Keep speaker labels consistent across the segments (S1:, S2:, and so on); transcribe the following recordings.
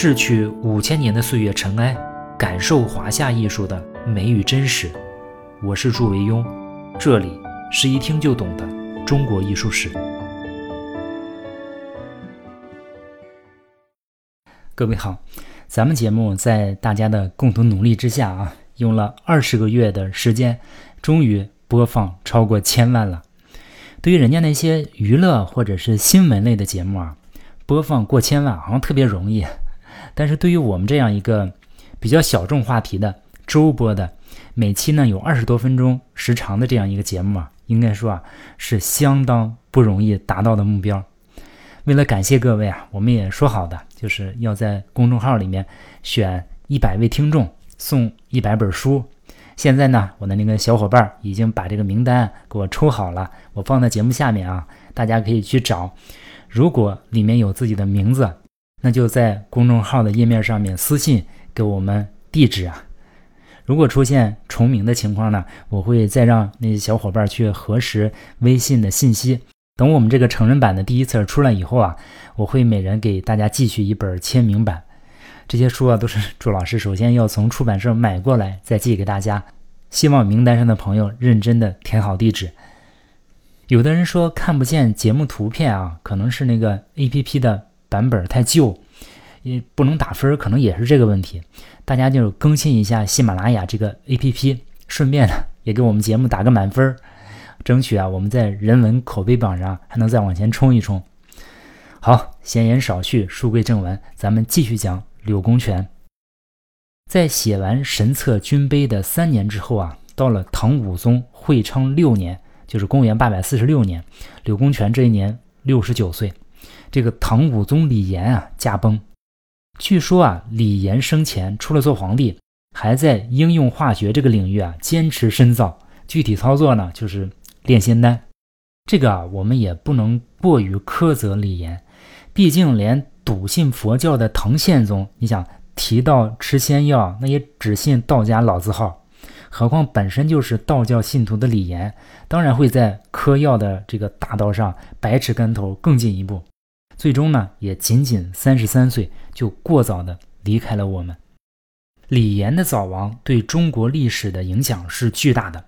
S1: 逝去五千年的岁月尘埃，感受华夏艺术的美与真实。我是祝维庸，这里是一听就懂的中国艺术史。各位好，咱们节目在大家的共同努力之下啊，用了二十个月的时间，终于播放超过千万了。对于人家那些娱乐或者是新闻类的节目啊，播放过千万好像特别容易。但是对于我们这样一个比较小众话题的周播的，每期呢有二十多分钟时长的这样一个节目啊，应该说啊是相当不容易达到的目标。为了感谢各位啊，我们也说好的就是要在公众号里面选一百位听众送一百本书。现在呢，我的那个小伙伴已经把这个名单给我抽好了，我放在节目下面啊，大家可以去找。如果里面有自己的名字。那就在公众号的页面上面私信给我们地址啊。如果出现重名的情况呢，我会再让那些小伙伴去核实微信的信息。等我们这个成人版的第一册出来以后啊，我会每人给大家寄去一本签名版。这些书啊，都是朱老师首先要从出版社买过来再寄给大家。希望名单上的朋友认真的填好地址。有的人说看不见节目图片啊，可能是那个 APP 的。版本太旧，也不能打分，可能也是这个问题。大家就更新一下喜马拉雅这个 APP，顺便呢也给我们节目打个满分，争取啊我们在人文口碑榜上还能再往前冲一冲。好，闲言少叙，书归正文，咱们继续讲柳公权。在写完《神策军碑》的三年之后啊，到了唐武宗会昌六年，就是公元八百四十六年，柳公权这一年六十九岁。这个唐武宗李炎啊驾崩，据说啊李炎生前除了做皇帝，还在应用化学这个领域啊坚持深造。具体操作呢就是炼仙丹。这个啊我们也不能过于苛责李炎，毕竟连笃信佛教的唐宪宗，你想提到吃仙药，那也只信道家老字号，何况本身就是道教信徒的李炎，当然会在嗑药的这个大道上百尺竿头更进一步。最终呢，也仅仅三十三岁就过早的离开了我们。李炎的早亡对中国历史的影响是巨大的。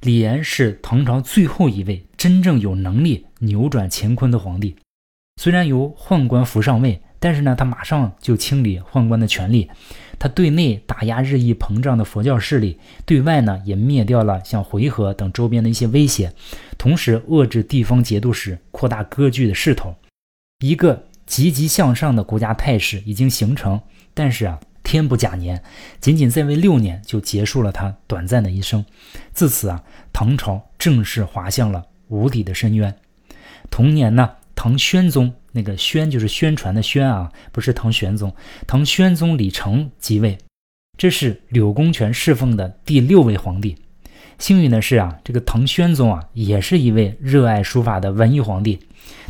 S1: 李炎是唐朝最后一位真正有能力扭转乾坤的皇帝。虽然由宦官扶上位，但是呢，他马上就清理宦官的权力。他对内打压日益膨胀的佛教势力，对外呢也灭掉了像回纥等周边的一些威胁，同时遏制地方节度使扩大割据的势头。一个积极向上的国家态势已经形成，但是啊，天不假年，仅仅在位六年就结束了他短暂的一生。自此啊，唐朝正式滑向了无底的深渊。同年呢，唐宣宗那个宣就是宣传的宣啊，不是唐玄宗，唐宣宗李成即位，这是柳公权侍奉的第六位皇帝。幸运的是啊，这个唐宣宗啊，也是一位热爱书法的文艺皇帝。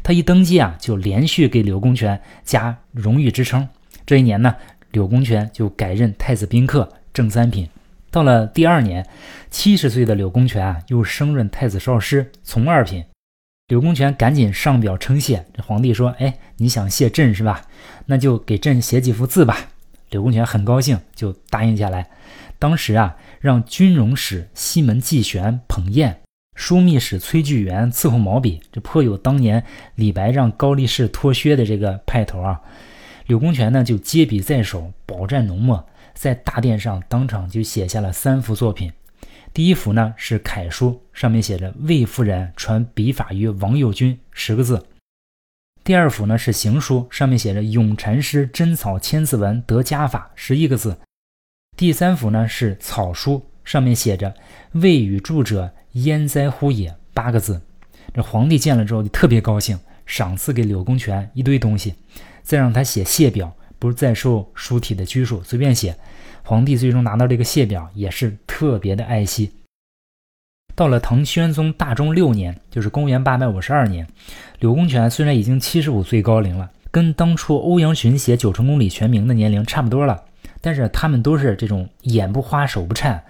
S1: 他一登基啊，就连续给柳公权加荣誉之称。这一年呢，柳公权就改任太子宾客、正三品。到了第二年，七十岁的柳公权啊，又升任太子少师、从二品。柳公权赶紧上表称谢。这皇帝说：“哎，你想谢朕是吧？那就给朕写几幅字吧。”柳公权很高兴，就答应下来。当时啊，让军容使西门季玄捧砚。枢密使崔巨元伺候毛笔，这颇有当年李白让高力士脱靴的这个派头啊。柳公权呢就接笔在手，饱蘸浓墨，在大殿上当场就写下了三幅作品。第一幅呢是楷书，上面写着“魏夫人传笔法于王右军”十个字。第二幅呢是行书，上面写着“永禅师真草千字文得家法”十一个字。第三幅呢是草书，上面写着“未与著者”。焉哉乎也八个字，这皇帝见了之后就特别高兴，赏赐给柳公权一堆东西，再让他写谢表，不是再受书体的拘束，随便写。皇帝最终拿到这个谢表，也是特别的爱惜。到了唐宣宗大中六年，就是公元八百五十二年，柳公权虽然已经七十五岁高龄了，跟当初欧阳询写《九成宫里全名》的年龄差不多了，但是他们都是这种眼不花手不颤。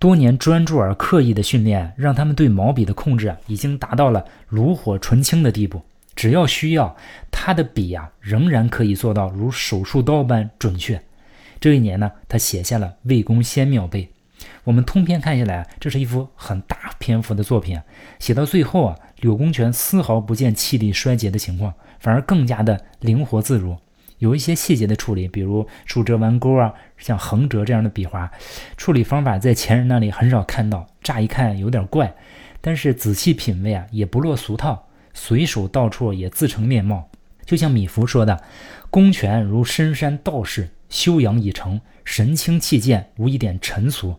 S1: 多年专注而刻意的训练，让他们对毛笔的控制，已经达到了炉火纯青的地步。只要需要，他的笔呀仍然可以做到如手术刀般准确。这一年呢，他写下了《魏公先庙碑》。我们通篇看下来，这是一幅很大篇幅的作品。写到最后啊，柳公权丝毫不见气力衰竭的情况，反而更加的灵活自如。有一些细节的处理，比如竖折弯钩啊，像横折这样的笔画，处理方法在前人那里很少看到，乍一看有点怪，但是仔细品味啊，也不落俗套，随手到处也自成面貌。就像米芾说的：“公权如深山道士，修养已成，神清气健，无一点尘俗。”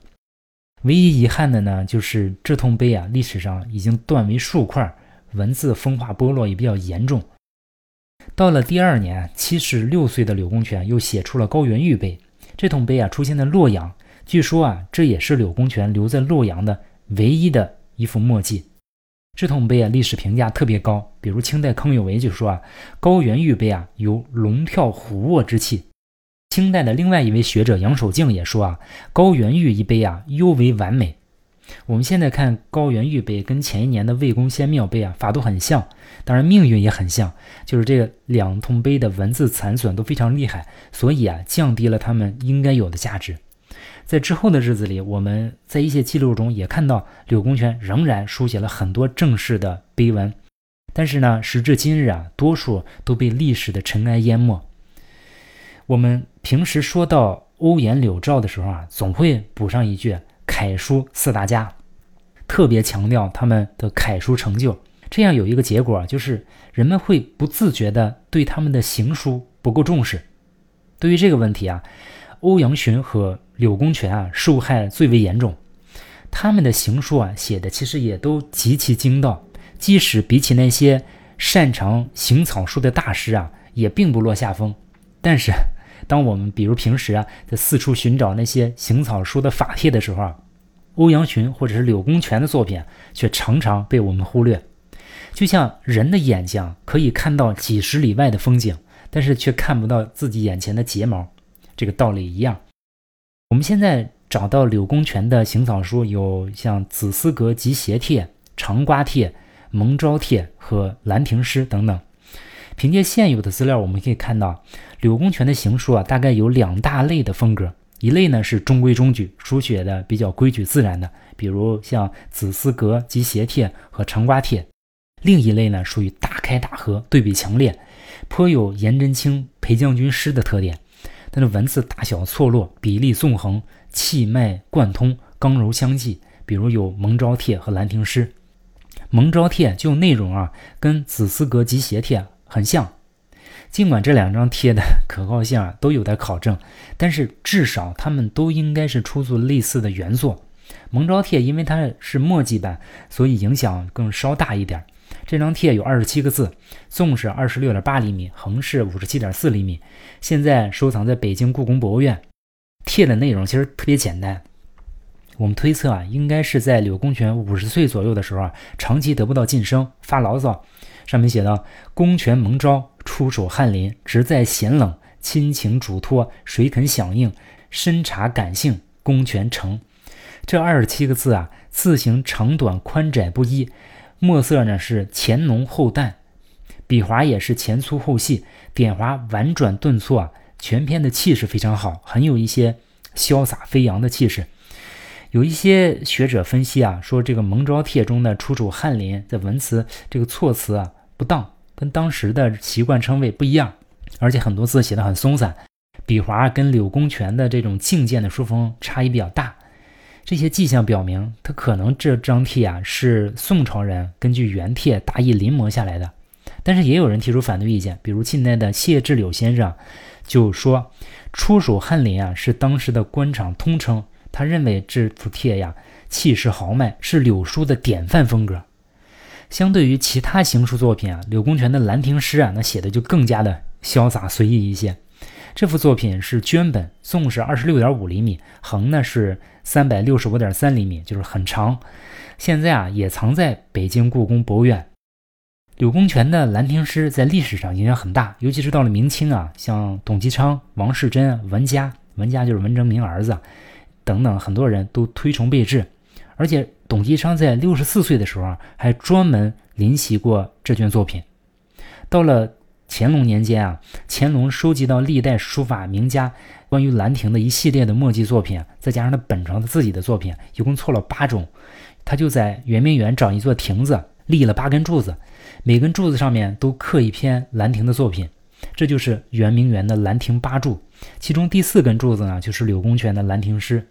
S1: 唯一遗憾的呢，就是这通碑啊，历史上已经断为数块，文字风化剥落也比较严重。到了第二年，七十六岁的柳公权又写出了《高原玉碑》。这通碑啊，出现在洛阳。据说啊，这也是柳公权留在洛阳的唯一的一幅墨迹。这通碑啊，历史评价特别高。比如清代康有为就说啊，《高原玉碑》啊，有龙跳虎卧之气。清代的另外一位学者杨守敬也说啊，《高原玉》一碑啊，尤为完美。我们现在看高原玉碑，跟前一年的魏公先庙碑啊，法度很像，当然命运也很像，就是这个两通碑的文字残损都非常厉害，所以啊，降低了他们应该有的价值。在之后的日子里，我们在一些记录中也看到柳公权仍然书写了很多正式的碑文，但是呢，时至今日啊，多数都被历史的尘埃淹没。我们平时说到欧颜柳赵的时候啊，总会补上一句。楷书四大家，特别强调他们的楷书成就，这样有一个结果，就是人们会不自觉地对他们的行书不够重视。对于这个问题啊，欧阳询和柳公权啊受害最为严重。他们的行书啊写的其实也都极其精到，即使比起那些擅长行草书的大师啊，也并不落下风。但是，当我们比如平时啊在四处寻找那些行草书的法帖的时候啊，欧阳询或者是柳公权的作品却常常被我们忽略，就像人的眼睛可以看到几十里外的风景，但是却看不到自己眼前的睫毛，这个道理一样。我们现在找到柳公权的行草书有像《子思阁集协帖》《长瓜帖》《蒙昭帖》和《兰亭诗》等等。凭借现有的资料，我们可以看到柳公权的行书啊，大概有两大类的风格。一类呢是中规中矩，书写的比较规矩自然的，比如像《子思阁集协帖》和《长瓜帖》；另一类呢属于大开大合，对比强烈，颇有颜真卿裴将军诗的特点。它的文字大小错落，比例纵横，气脉贯通，刚柔相济。比如有《蒙昭帖》和《兰亭诗》。《蒙昭帖》就内容啊，跟《子思阁集协帖》很像。尽管这两张贴的 可靠性啊都有待考证，但是至少他们都应该是出自类似的原作。蒙昭帖因为它是墨迹版，所以影响更稍大一点。这张帖有二十七个字，纵是二十六点八厘米，横是五十七点四厘米。现在收藏在北京故宫博物院。帖的内容其实特别简单，我们推测啊，应该是在柳公权五十岁左右的时候啊，长期得不到晋升，发牢骚。上面写道：“公权蒙昭。”出手翰林，直在闲冷，亲情嘱托，谁肯响应？深察感性，公权成。这二十七个字啊，字形长短宽窄不一，墨色呢是前浓后淡，笔划也是前粗后细，点划婉转顿挫啊，全篇的气势非常好，很有一些潇洒飞扬的气势。有一些学者分析啊，说这个《蒙昭帖》中的出处翰林在文词这个措辞啊不当。跟当时的习惯称谓不一样，而且很多字写的很松散，笔划跟柳公权的这种静健的书风差异比较大。这些迹象表明，他可能这张帖啊是宋朝人根据原帖大意临摹下来的。但是也有人提出反对意见，比如近代的谢志柳先生就说，出手翰林啊是当时的官场通称，他认为这幅帖呀气势豪迈，是柳书的典范风格。相对于其他行书作品啊，柳公权的《兰亭诗》啊，那写的就更加的潇洒随意一些。这幅作品是绢本，纵是二十六点五厘米，横呢是三百六十五点三厘米，就是很长。现在啊，也藏在北京故宫博物院。柳公权的《兰亭诗》在历史上影响很大，尤其是到了明清啊，像董其昌、王士祯、文嘉，文嘉就是文征明儿子等等，很多人都推崇备至。而且董其昌在六十四岁的时候啊，还专门临习过这卷作品。到了乾隆年间啊，乾隆收集到历代书法名家关于兰亭的一系列的墨迹作品，再加上他本朝的自己的作品，一共错了八种。他就在圆明园找一座亭子，立了八根柱子，每根柱子上面都刻一篇兰亭的作品，这就是圆明园的兰亭八柱。其中第四根柱子呢，就是柳公权的兰亭诗。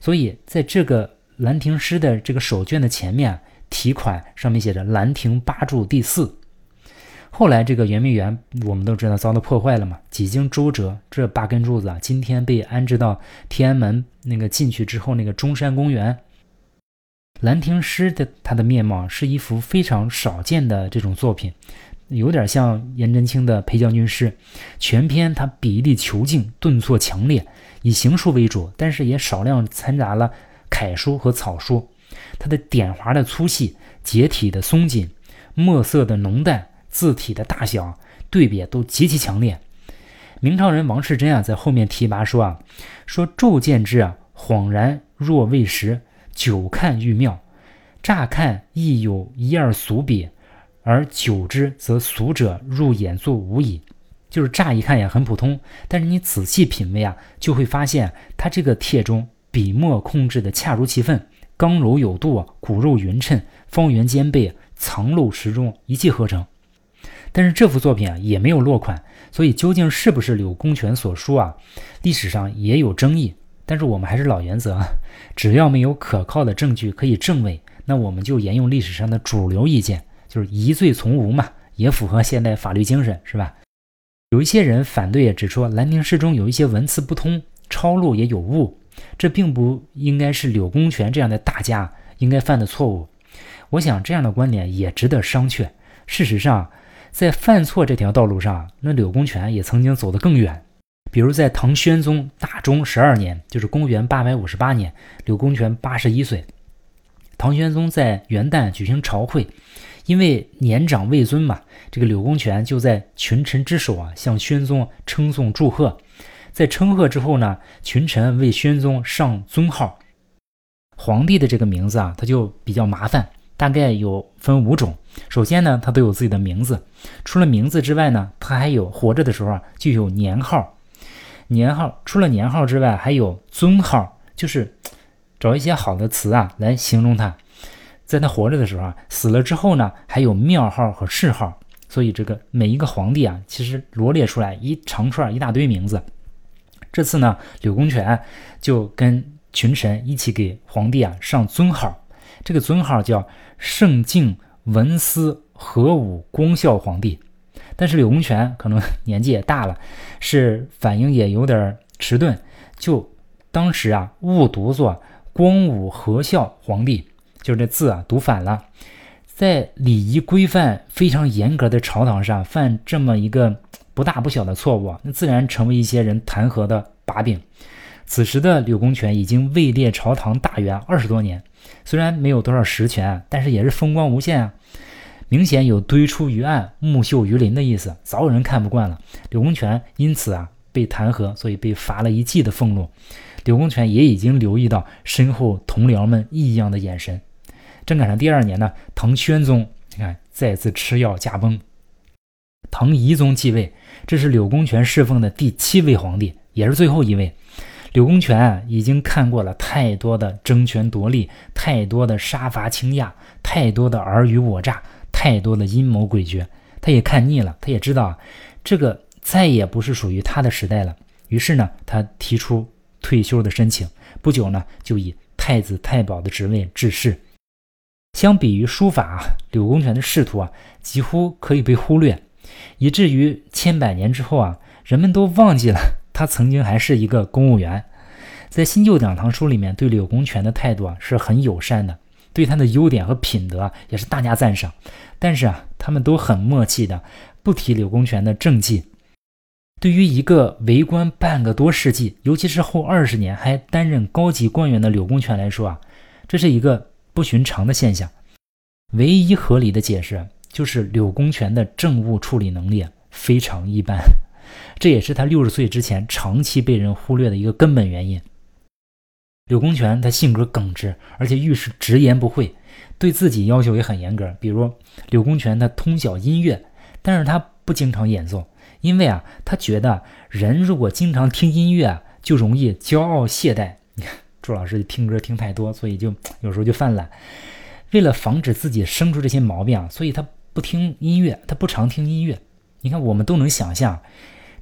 S1: 所以在这个兰亭诗的这个手卷的前面，题款上面写着“兰亭八柱第四”。后来这个圆明园我们都知道遭到破坏了嘛，几经周折，这八根柱子啊，今天被安置到天安门那个进去之后那个中山公园。兰亭诗的它的面貌是一幅非常少见的这种作品，有点像颜真卿的《裴将军诗》，全篇它笔力遒劲，顿挫强烈，以行书为主，但是也少量掺杂了楷书和草书。它的点划的粗细、结体的松紧、墨色的浓淡。字体的大小对比都极其强烈。明朝人王世贞啊，在后面提拔说啊，说骤见之啊，恍然若未识；久看愈妙。乍看亦有一二俗笔，而久之则俗者入眼作无矣。就是乍一看也很普通，但是你仔细品味啊，就会发现他这个帖中笔墨控制的恰如其分，刚柔有度，骨肉匀称，方圆兼备，藏漏适中，一气呵成。但是这幅作品啊也没有落款，所以究竟是不是柳公权所书啊？历史上也有争议。但是我们还是老原则啊，只要没有可靠的证据可以证伪，那我们就沿用历史上的主流意见，就是疑罪从无嘛，也符合现代法律精神，是吧？有一些人反对，也指出《兰亭诗》中有一些文词不通，抄录也有误，这并不应该是柳公权这样的大家应该犯的错误。我想这样的观点也值得商榷。事实上。在犯错这条道路上，那柳公权也曾经走得更远。比如在唐宣宗大中十二年，就是公元八百五十八年，柳公权八十一岁。唐宣宗在元旦举行朝会，因为年长位尊嘛，这个柳公权就在群臣之首啊，向宣宗称颂祝贺。在称贺之后呢，群臣为宣宗上尊号。皇帝的这个名字啊，他就比较麻烦。大概有分五种。首先呢，他都有自己的名字。除了名字之外呢，他还有活着的时候啊就有年号。年号除了年号之外，还有尊号，就是找一些好的词啊来形容他。在他活着的时候啊，死了之后呢，还有庙号和谥号。所以这个每一个皇帝啊，其实罗列出来一长串一大堆名字。这次呢，柳公权就跟群臣一起给皇帝啊上尊号。这个尊号叫圣敬文思和武光孝皇帝，但是柳公权可能年纪也大了，是反应也有点迟钝，就当时啊误读作光武和孝皇帝，就是这字啊读反了，在礼仪规范非常严格的朝堂上犯这么一个不大不小的错误，那自然成为一些人弹劾的把柄。此时的柳公权已经位列朝堂大员二十多年。虽然没有多少实权，但是也是风光无限啊！明显有堆出于案、木秀于林的意思，早有人看不惯了。柳公权因此啊被弹劾，所以被罚了一季的俸禄。柳公权也已经留意到身后同僚们异样的眼神。正赶上第二年呢，唐宣宗你看再次吃药驾崩，唐懿宗继位，这是柳公权侍奉的第七位皇帝，也是最后一位。柳公权已经看过了太多的争权夺利，太多的杀伐倾轧，太多的尔虞我诈，太多的阴谋诡谲，他也看腻了。他也知道这个再也不是属于他的时代了。于是呢，他提出退休的申请。不久呢，就以太子太保的职位致仕。相比于书法，柳公权的仕途啊，几乎可以被忽略，以至于千百年之后啊，人们都忘记了。他曾经还是一个公务员，在新旧两堂书里面对柳公权的态度啊是很友善的，对他的优点和品德也是大加赞赏。但是啊，他们都很默契的不提柳公权的政绩。对于一个为官半个多世纪，尤其是后二十年还担任高级官员的柳公权来说啊，这是一个不寻常的现象。唯一合理的解释就是柳公权的政务处理能力非常一般。这也是他六十岁之前长期被人忽略的一个根本原因。柳公权他性格耿直，而且遇事直言不讳，对自己要求也很严格。比如柳公权他通晓音乐，但是他不经常演奏，因为啊，他觉得人如果经常听音乐，就容易骄傲懈怠。朱老师听歌听太多，所以就 有时候就犯懒。为了防止自己生出这些毛病啊，所以他不听音乐，他不常听音乐。你看，我们都能想象，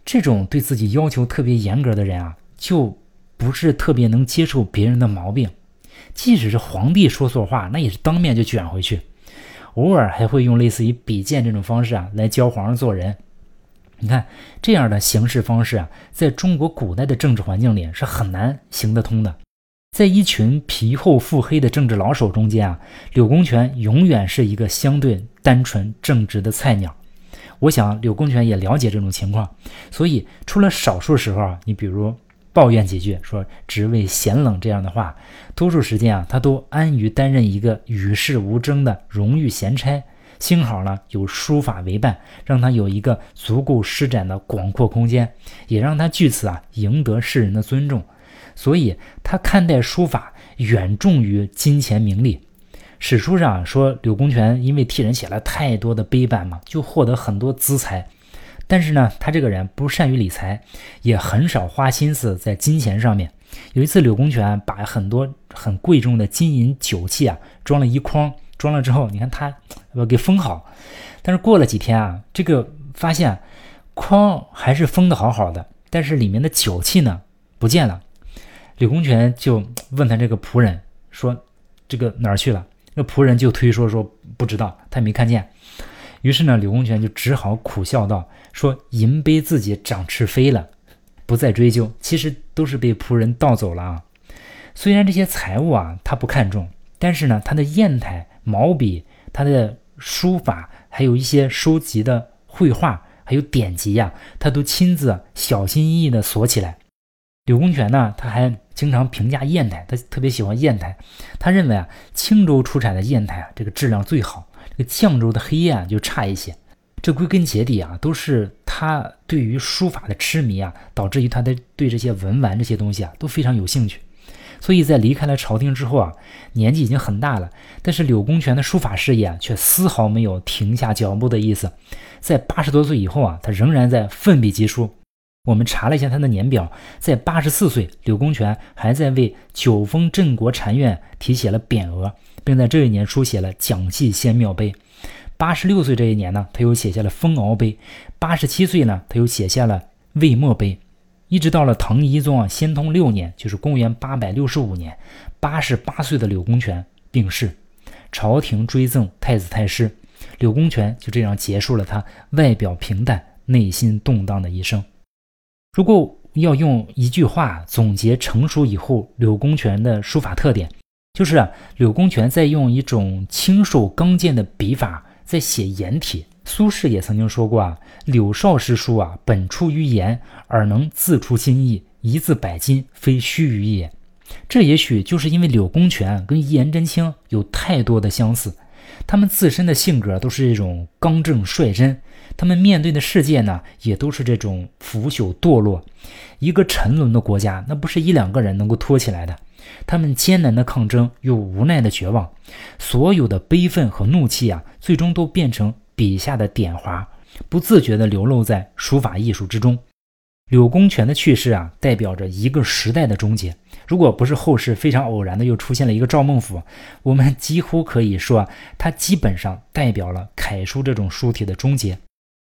S1: 这种对自己要求特别严格的人啊，就不是特别能接受别人的毛病。即使是皇帝说错话，那也是当面就卷回去。偶尔还会用类似于比剑这种方式啊，来教皇上做人。你看这样的行事方式啊，在中国古代的政治环境里是很难行得通的。在一群皮厚腹黑的政治老手中间啊，柳公权永远是一个相对单纯正直的菜鸟。我想柳公权也了解这种情况，所以除了少数时候啊，你比如抱怨几句，说职位闲冷这样的话，多数时间啊，他都安于担任一个与世无争的荣誉闲差。幸好呢，有书法为伴，让他有一个足够施展的广阔空间，也让他据此啊赢得世人的尊重。所以，他看待书法远重于金钱名利。史书上说，柳公权因为替人写了太多的碑版嘛，就获得很多资财。但是呢，他这个人不善于理财，也很少花心思在金钱上面。有一次，柳公权把很多很贵重的金银酒器啊装了一筐，装了之后，你看他给封好。但是过了几天啊，这个发现筐还是封的好好的，但是里面的酒器呢不见了。柳公权就问他这个仆人说：“这个哪儿去了？”那仆人就推说说不知道，他也没看见。于是呢，柳公权就只好苦笑道：“说银杯自己长翅飞了，不再追究。其实都是被仆人盗走了啊。虽然这些财物啊他不看重，但是呢，他的砚台、毛笔、他的书法，还有一些收集的绘画，还有典籍呀，他都亲自小心翼翼地锁起来。柳公权呢，他还。经常评价砚台，他特别喜欢砚台。他认为啊，青州出产的砚台啊，这个质量最好。这个绛州的黑砚就差一些。这归根结底啊，都是他对于书法的痴迷啊，导致于他的对这些文玩这些东西啊都非常有兴趣。所以在离开了朝廷之后啊，年纪已经很大了，但是柳公权的书法事业却丝毫没有停下脚步的意思。在八十多岁以后啊，他仍然在奋笔疾书。我们查了一下他的年表，在八十四岁，柳公权还在为九峰镇国禅院题写了匾额，并在这一年书写了蒋系仙庙碑。八十六岁这一年呢，他又写下了封鳌碑。八十七岁呢，他又写下了魏墨碑。一直到了唐懿宗啊，先通六年，就是公元八百六十五年，八十八岁的柳公权病逝，朝廷追赠太子太师，柳公权就这样结束了他外表平淡、内心动荡的一生。如果要用一句话总结成熟以后柳公权的书法特点，就是啊，柳公权在用一种清瘦刚健的笔法在写颜体。苏轼也曾经说过啊，柳少师书啊，本出于颜，而能自出心意，一字百金，非虚臾也。这也许就是因为柳公权跟颜真卿有太多的相似。他们自身的性格都是这种刚正率真，他们面对的世界呢，也都是这种腐朽堕落。一个沉沦的国家，那不是一两个人能够托起来的。他们艰难的抗争，又无奈的绝望，所有的悲愤和怒气啊，最终都变成笔下的点划，不自觉地流露在书法艺术之中。柳公权的去世啊，代表着一个时代的终结。如果不是后世非常偶然的又出现了一个赵孟俯，我们几乎可以说，他基本上代表了楷书这种书体的终结。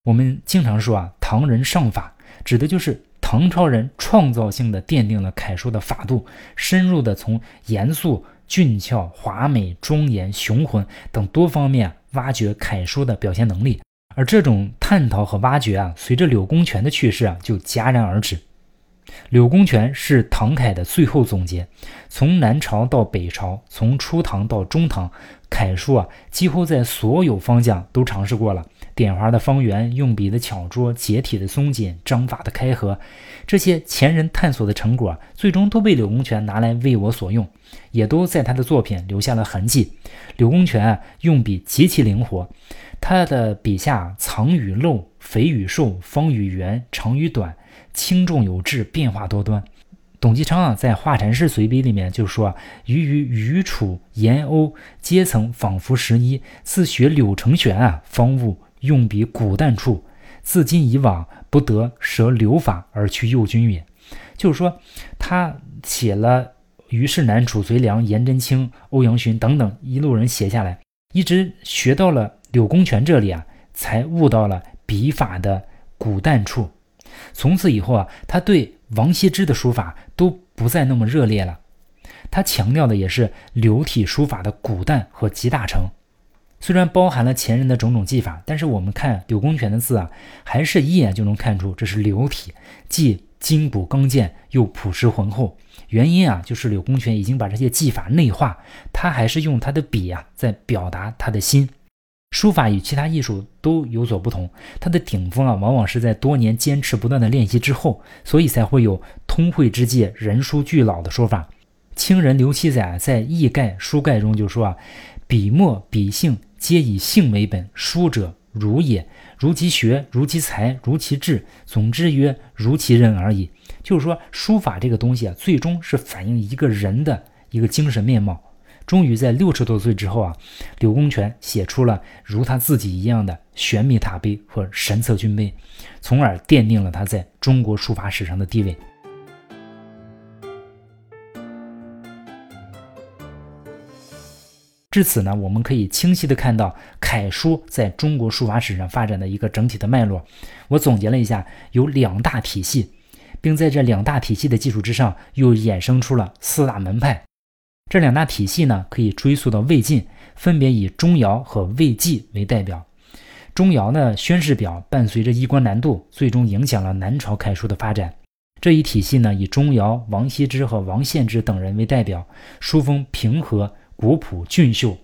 S1: 我们经常说啊，唐人上法，指的就是唐朝人创造性的奠定了楷书的法度，深入的从严肃、俊俏、华美、庄严、雄浑等多方面挖掘楷书的表现能力。而这种探讨和挖掘啊，随着柳公权的去世啊，就戛然而止。柳公权是唐楷的最后总结，从南朝到北朝，从初唐到中唐，楷书啊几乎在所有方向都尝试过了。点划的方圆，用笔的巧拙，结体的松紧，章法的开合，这些前人探索的成果，最终都被柳公权拿来为我所用，也都在他的作品留下了痕迹。柳公权用笔极其灵活，他的笔下藏与露，肥与瘦，方与圆，长与短。轻重有致，变化多端。董其昌啊，在《画禅师随笔》里面就说啊：“余于余楚、颜欧阶层，仿佛十一。自学柳承玄啊，方悟用笔古淡处，自今以往不得舍柳法而去右军也。就是说，他写了虞世南、褚遂良、颜真卿、欧阳询等等一路人写下来，一直学到了柳公权这里啊，才悟到了笔法的古淡处。从此以后啊，他对王羲之的书法都不再那么热烈了。他强调的也是流体书法的古淡和集大成。虽然包含了前人的种种技法，但是我们看柳公权的字啊，还是一眼就能看出这是流体，既筋骨刚健又朴实浑厚。原因啊，就是柳公权已经把这些技法内化，他还是用他的笔啊，在表达他的心。书法与其他艺术都有所不同，它的顶峰啊，往往是在多年坚持不断的练习之后，所以才会有通会之界，人书俱老的说法。清人刘熙载在《艺概·书概》中就说啊：“笔墨笔性皆以性为本，书者如也，如其学，如其才，如其志，总之曰如其人而已。”就是说，书法这个东西啊，最终是反映一个人的一个精神面貌。终于在六十多岁之后啊，柳公权写出了如他自己一样的玄秘塔碑和神策军碑，从而奠定了他在中国书法史上的地位。至此呢，我们可以清晰的看到楷书在中国书法史上发展的一个整体的脉络。我总结了一下，有两大体系，并在这两大体系的基础之上，又衍生出了四大门派。这两大体系呢，可以追溯到魏晋，分别以钟繇和魏纪为代表。钟繇呢，宣示表伴随着衣冠南渡，最终影响了南朝楷书的发展。这一体系呢，以钟繇、王羲之和王献之等人为代表，书风平和、古朴、俊秀。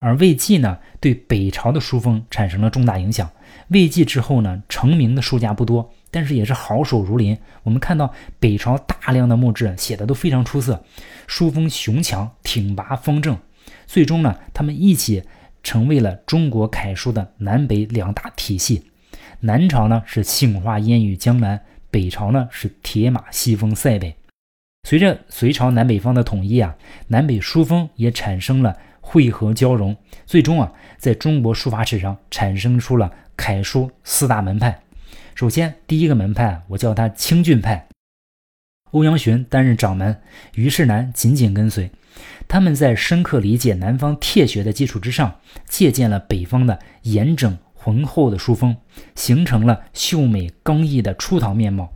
S1: 而魏纪呢，对北朝的书风产生了重大影响。魏纪之后呢，成名的书家不多。但是也是好手如林。我们看到北朝大量的墓志写的都非常出色，书风雄强、挺拔、方正。最终呢，他们一起成为了中国楷书的南北两大体系。南朝呢是杏花烟雨江南，北朝呢是铁马西风塞北。随着隋朝南北方的统一啊，南北书风也产生了汇合交融。最终啊，在中国书法史上产生出了楷书四大门派。首先，第一个门派，我叫他清俊派。欧阳询担任掌门，虞世南紧紧跟随。他们在深刻理解南方帖学的基础之上，借鉴了北方的严整浑厚的书风，形成了秀美刚毅的初唐面貌。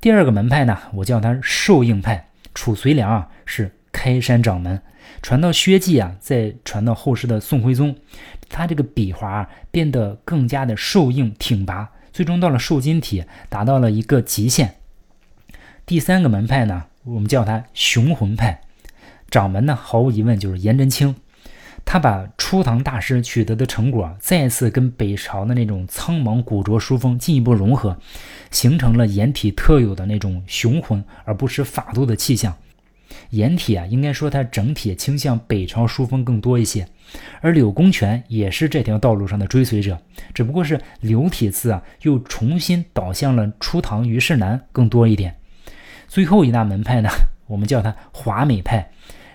S1: 第二个门派呢，我叫他寿应派。褚遂良啊是开山掌门，传到薛稷啊，再传到后世的宋徽宗，他这个笔画变得更加的瘦硬挺拔。最终到了瘦金体，达到了一个极限。第三个门派呢，我们叫它雄浑派，掌门呢毫无疑问就是颜真卿。他把初唐大师取得的成果，再次跟北朝的那种苍茫古拙书风进一步融合，形成了颜体特有的那种雄浑而不失法度的气象。颜体啊，应该说它整体倾向北朝书风更多一些，而柳公权也是这条道路上的追随者，只不过是柳体字啊，又重新导向了初唐虞世南更多一点。最后一大门派呢，我们叫它华美派，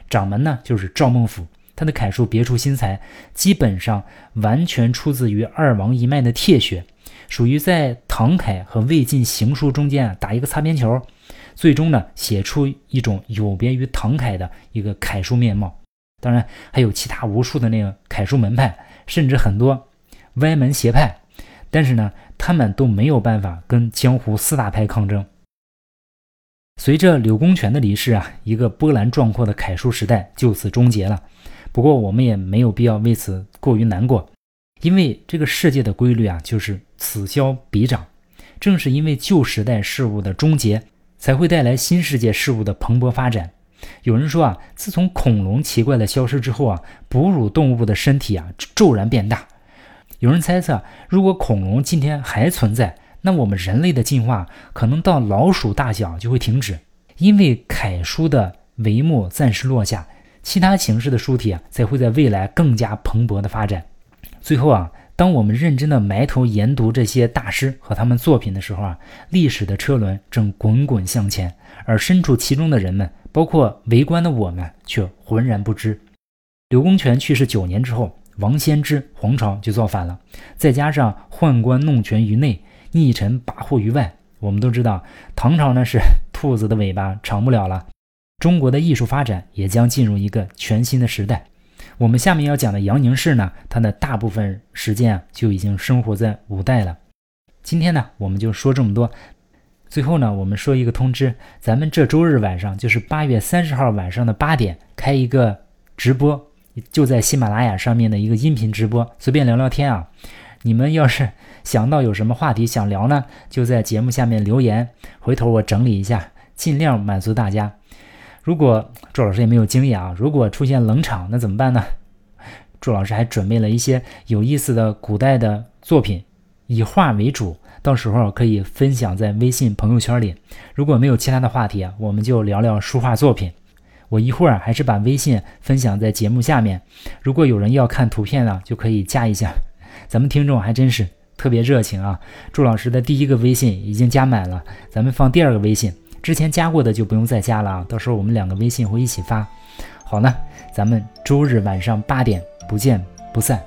S1: 掌门呢就是赵孟俯，他的楷书别出心裁，基本上完全出自于二王一脉的帖学，属于在唐楷和魏晋行书中间啊打一个擦边球。最终呢，写出一种有别于唐楷的一个楷书面貌。当然，还有其他无数的那个楷书门派，甚至很多歪门邪派。但是呢，他们都没有办法跟江湖四大派抗争。随着柳公权的离世啊，一个波澜壮阔的楷书时代就此终结了。不过，我们也没有必要为此过于难过，因为这个世界的规律啊，就是此消彼长。正是因为旧时代事物的终结。才会带来新世界事物的蓬勃发展。有人说啊，自从恐龙奇怪的消失之后啊，哺乳动物的身体啊骤然变大。有人猜测，如果恐龙今天还存在，那我们人类的进化可能到老鼠大小就会停止，因为楷书的帷幕暂时落下，其他形式的书体啊才会在未来更加蓬勃的发展。最后啊。当我们认真的埋头研读这些大师和他们作品的时候啊，历史的车轮正滚滚向前，而身处其中的人们，包括围观的我们，却浑然不知。柳公权去世九年之后，王仙芝，皇朝就造反了。再加上宦官弄权于内，逆臣跋扈于外，我们都知道，唐朝呢是兔子的尾巴长不了了。中国的艺术发展也将进入一个全新的时代。我们下面要讲的杨凝氏呢，他的大部分时间啊就已经生活在五代了。今天呢，我们就说这么多。最后呢，我们说一个通知，咱们这周日晚上，就是八月三十号晚上的八点，开一个直播，就在喜马拉雅上面的一个音频直播，随便聊聊天啊。你们要是想到有什么话题想聊呢，就在节目下面留言，回头我整理一下，尽量满足大家。如果朱老师也没有经验啊，如果出现冷场，那怎么办呢？朱老师还准备了一些有意思的古代的作品，以画为主。到时候可以分享在微信朋友圈里。如果没有其他的话题啊，我们就聊聊书画作品。我一会儿还是把微信分享在节目下面。如果有人要看图片呢，就可以加一下。咱们听众还真是特别热情啊！祝老师的第一个微信已经加满了，咱们放第二个微信，之前加过的就不用再加了啊。到时候我们两个微信会一起发。好呢，咱们周日晚上八点不见不散。